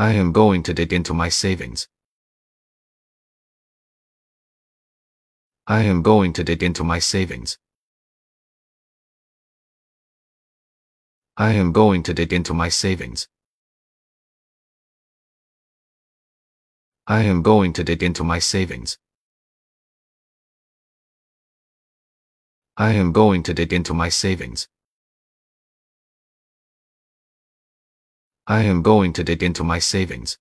I am going to dig into my savings. I am going to dig into my savings. I am going to dig into my savings. I am going to dig into my savings. I am going to dig into my savings. I am going to dig into my savings.